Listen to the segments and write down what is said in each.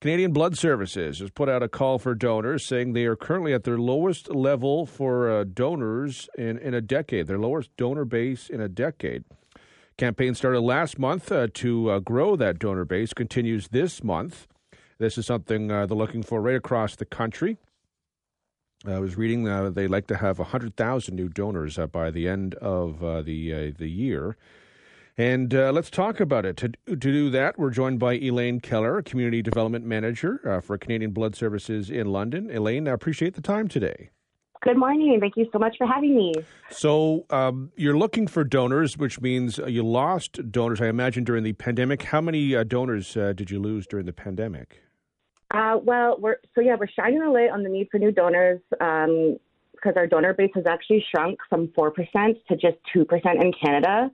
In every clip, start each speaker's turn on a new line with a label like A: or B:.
A: Canadian Blood Services has put out a call for donors, saying they are currently at their lowest level for uh, donors in, in a decade, their lowest donor base in a decade. Campaign started last month uh, to uh, grow that donor base, continues this month. This is something uh, they're looking for right across the country. I was reading uh, they'd like to have 100,000 new donors uh, by the end of the, the year. And uh, let's talk about it. To, to do that, we're joined by Elaine Keller, a Community Development Manager uh, for Canadian Blood Services in London. Elaine, I appreciate the time today.
B: Good morning. Thank you so much for having me.
A: So, um, you're looking for donors, which means you lost donors, I imagine, during the pandemic. How many uh, donors uh, did you lose during the pandemic?
B: Uh, well, we're so yeah, we're shining a light on the need for new donors um, because our donor base has actually shrunk from four percent to just two percent in Canada.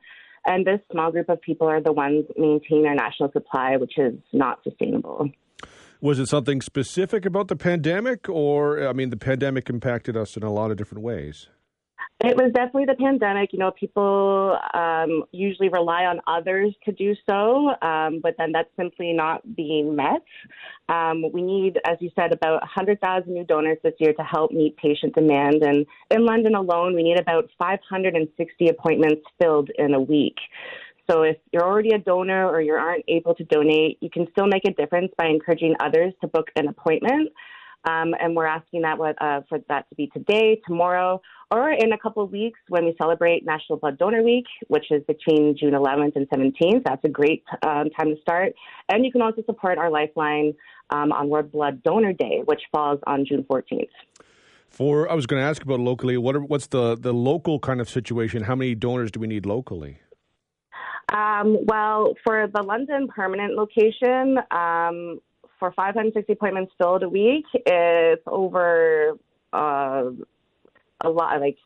B: And this small group of people are the ones maintaining our national supply, which is not sustainable.
A: Was it something specific about the pandemic, or I mean, the pandemic impacted us in a lot of different ways?
B: It was definitely the pandemic. You know, people um, usually rely on others to do so, um, but then that's simply not being met. Um, we need, as you said, about 100,000 new donors this year to help meet patient demand. And in London alone, we need about 560 appointments filled in a week. So if you're already a donor or you aren't able to donate, you can still make a difference by encouraging others to book an appointment. Um, and we're asking that uh, for that to be today, tomorrow, or in a couple of weeks when we celebrate National Blood Donor Week, which is between June 11th and 17th. That's a great um, time to start. And you can also support our Lifeline um, on World Blood Donor Day, which falls on June 14th.
A: For I was going to ask about locally. What are, what's the the local kind of situation? How many donors do we need locally?
B: Um, well, for the London permanent location, um, for 560 appointments filled a week, it's over uh, a lot, like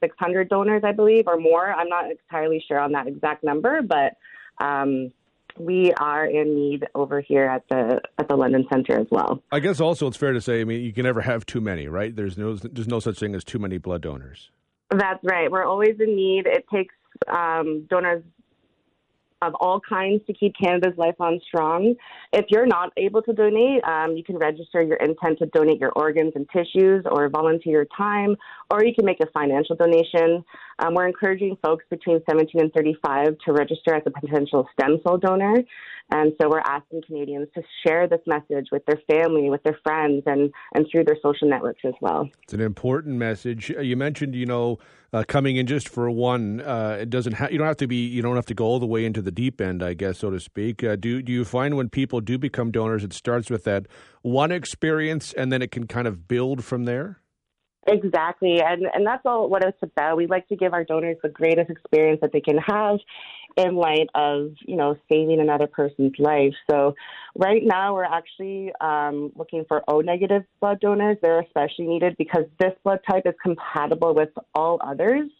B: 600 donors, I believe, or more. I'm not entirely sure on that exact number, but um, we are in need over here at the at the London Centre as well.
A: I guess also it's fair to say, I mean, you can never have too many, right? There's no there's no such thing as too many blood donors.
B: That's right. We're always in need. It takes um, donors of all kinds to keep Canada's Lifeline strong. If you're not able to donate, um, you can register your intent to donate your organs and tissues or volunteer your time, or you can make a financial donation. Um, we're encouraging folks between 17 and 35 to register as a potential stem cell donor. And so we're asking Canadians to share this message with their family, with their friends, and, and through their social networks as well.
A: It's an important message. Uh, you mentioned, you know, uh, coming in just for one. Uh, it doesn't. Ha- you don't have to be. You don't have to go all the way into the deep end, I guess, so to speak. Uh, do Do you find when people do become donors, it starts with that one experience, and then it can kind of build from there?
B: Exactly, and and that's all what it's about. We like to give our donors the greatest experience that they can have, in light of you know saving another person's life. So, right now we're actually um, looking for O negative blood donors. They're especially needed because this blood type is compatible with all others.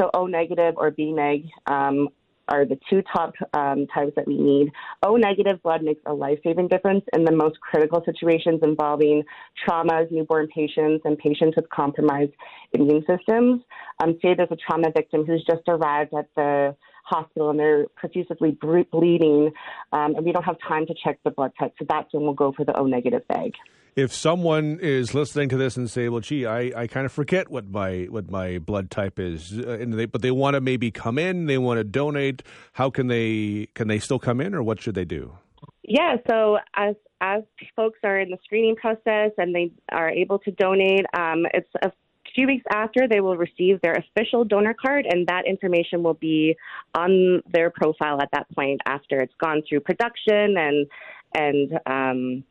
B: So O negative or B neg um, are the two top um, types that we need. O negative blood makes a life saving difference in the most critical situations involving traumas, newborn patients, and patients with compromised immune systems. Um, say there's a trauma victim who's just arrived at the hospital and they're profusely bleeding, um, and we don't have time to check the blood type. So that's when we'll go for the O negative bag
A: if someone is listening to this and say, "Well, gee, I, I kind of forget what my what my blood type is," uh, and they, but they want to maybe come in, they want to donate. How can they can they still come in, or what should they do?
B: Yeah, so as as folks are in the screening process and they are able to donate, um, it's a few weeks after they will receive their official donor card, and that information will be on their profile at that point after it's gone through production and and um,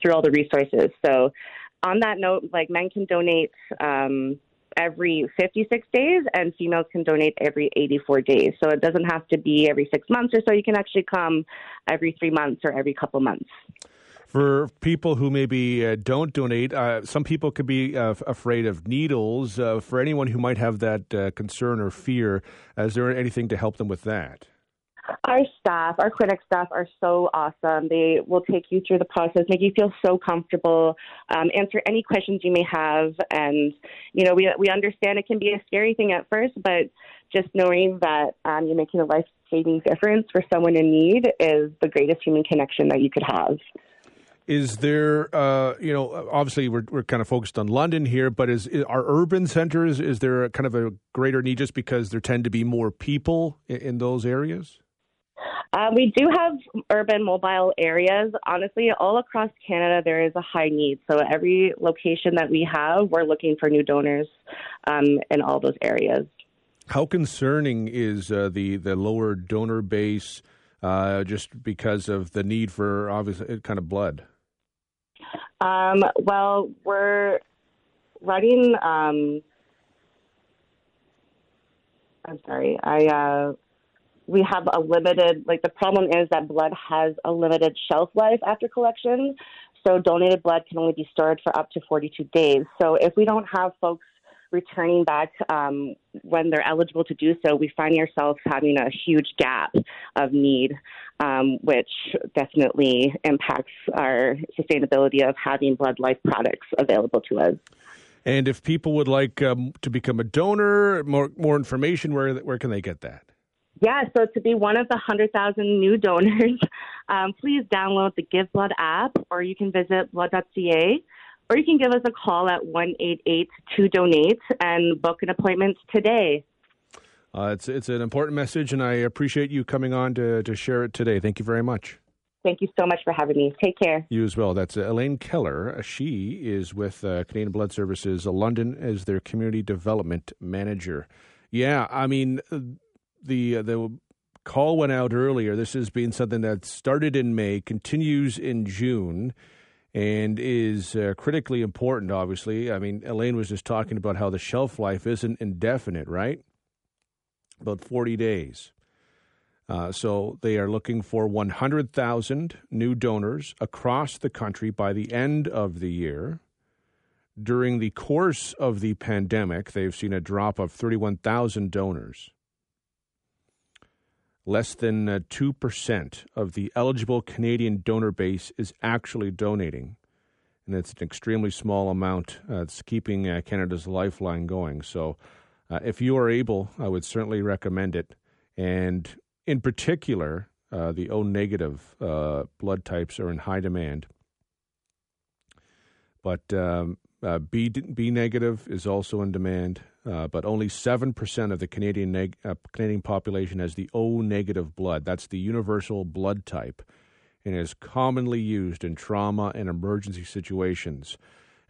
B: through all the resources. So, on that note, like men can donate um, every 56 days, and females can donate every 84 days. So it doesn't have to be every six months or so. You can actually come every three months or every couple months.
A: For people who maybe uh, don't donate, uh, some people could be uh, afraid of needles. Uh, for anyone who might have that uh, concern or fear, is there anything to help them with that?
B: Our staff, our clinic staff are so awesome. They will take you through the process, make you feel so comfortable, um, answer any questions you may have. And, you know, we, we understand it can be a scary thing at first, but just knowing that um, you're making a life saving difference for someone in need is the greatest human connection that you could have.
A: Is there, uh, you know, obviously we're we're kind of focused on London here, but is, is are urban centers? Is there a kind of a greater need just because there tend to be more people in, in those areas?
B: Uh, we do have urban mobile areas. Honestly, all across Canada, there is a high need. So every location that we have, we're looking for new donors um, in all those areas.
A: How concerning is uh, the the lower donor base, uh, just because of the need for obviously kind of blood?
B: Um, well, we're running. Um, I'm sorry. I uh, we have a limited. Like the problem is that blood has a limited shelf life after collection. So donated blood can only be stored for up to 42 days. So if we don't have folks returning back um, when they're eligible to do so, we find ourselves having a huge gap of need, um, which definitely impacts our sustainability of having blood life products available to us.
A: And if people would like um, to become a donor, more more information, where where can they get that?
B: Yeah, so to be one of the 100,000 new donors, um, please download the Give Blood app or you can visit blood.ca or you can give us a call at 188 donate and book an appointment today.
A: Uh, it's it's an important message, and I appreciate you coming on to, to share it today. Thank you very much.
B: Thank you so much for having me. Take care.
A: You as well. That's Elaine Keller. She is with uh, Canadian Blood Services London as their community development manager. Yeah, I mean uh, the uh, the call went out earlier. This has been something that started in May, continues in June and is uh, critically important, obviously. I mean, Elaine was just talking about how the shelf life isn't indefinite, right? About 40 days. Uh, so they are looking for 100,000 new donors across the country by the end of the year. During the course of the pandemic, they've seen a drop of 31,000 donors. Less than uh, 2% of the eligible Canadian donor base is actually donating. And it's an extremely small amount. Uh, it's keeping uh, Canada's lifeline going. So uh, if you are able, I would certainly recommend it. And in particular, uh, the O negative uh, blood types are in high demand. But um, B, B negative is also in demand uh, but only 7% of the Canadian, neg- uh, Canadian population has the O negative blood. That's the universal blood type and is commonly used in trauma and emergency situations,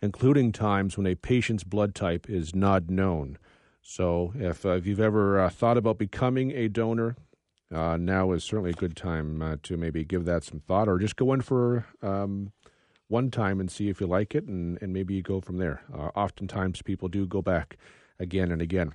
A: including times when a patient's blood type is not known. So, if, uh, if you've ever uh, thought about becoming a donor, uh, now is certainly a good time uh, to maybe give that some thought or just go in for um, one time and see if you like it, and, and maybe you go from there. Uh, oftentimes, people do go back again and again.